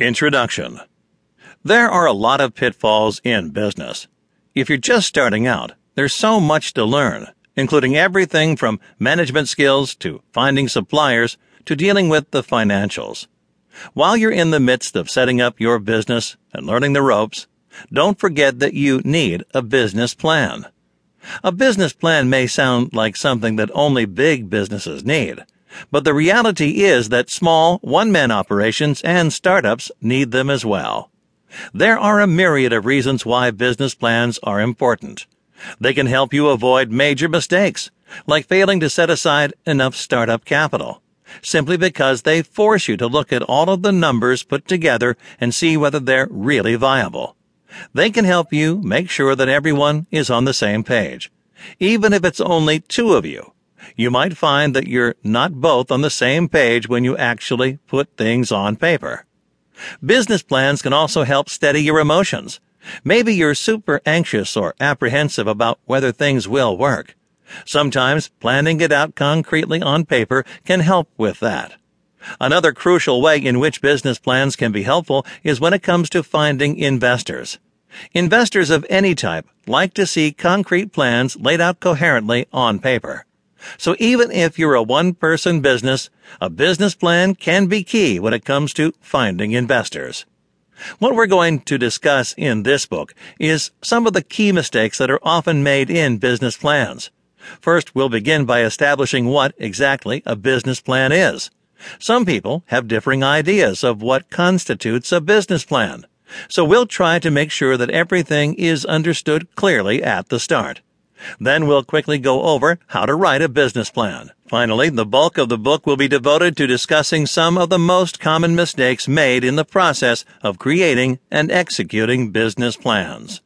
Introduction There are a lot of pitfalls in business. If you're just starting out, there's so much to learn, including everything from management skills to finding suppliers to dealing with the financials. While you're in the midst of setting up your business and learning the ropes, don't forget that you need a business plan. A business plan may sound like something that only big businesses need, but the reality is that small, one-man operations and startups need them as well. There are a myriad of reasons why business plans are important. They can help you avoid major mistakes, like failing to set aside enough startup capital, simply because they force you to look at all of the numbers put together and see whether they're really viable. They can help you make sure that everyone is on the same page, even if it's only two of you. You might find that you're not both on the same page when you actually put things on paper. Business plans can also help steady your emotions. Maybe you're super anxious or apprehensive about whether things will work. Sometimes planning it out concretely on paper can help with that. Another crucial way in which business plans can be helpful is when it comes to finding investors. Investors of any type like to see concrete plans laid out coherently on paper. So even if you're a one-person business, a business plan can be key when it comes to finding investors. What we're going to discuss in this book is some of the key mistakes that are often made in business plans. First, we'll begin by establishing what exactly a business plan is. Some people have differing ideas of what constitutes a business plan. So we'll try to make sure that everything is understood clearly at the start. Then we'll quickly go over how to write a business plan. Finally, the bulk of the book will be devoted to discussing some of the most common mistakes made in the process of creating and executing business plans.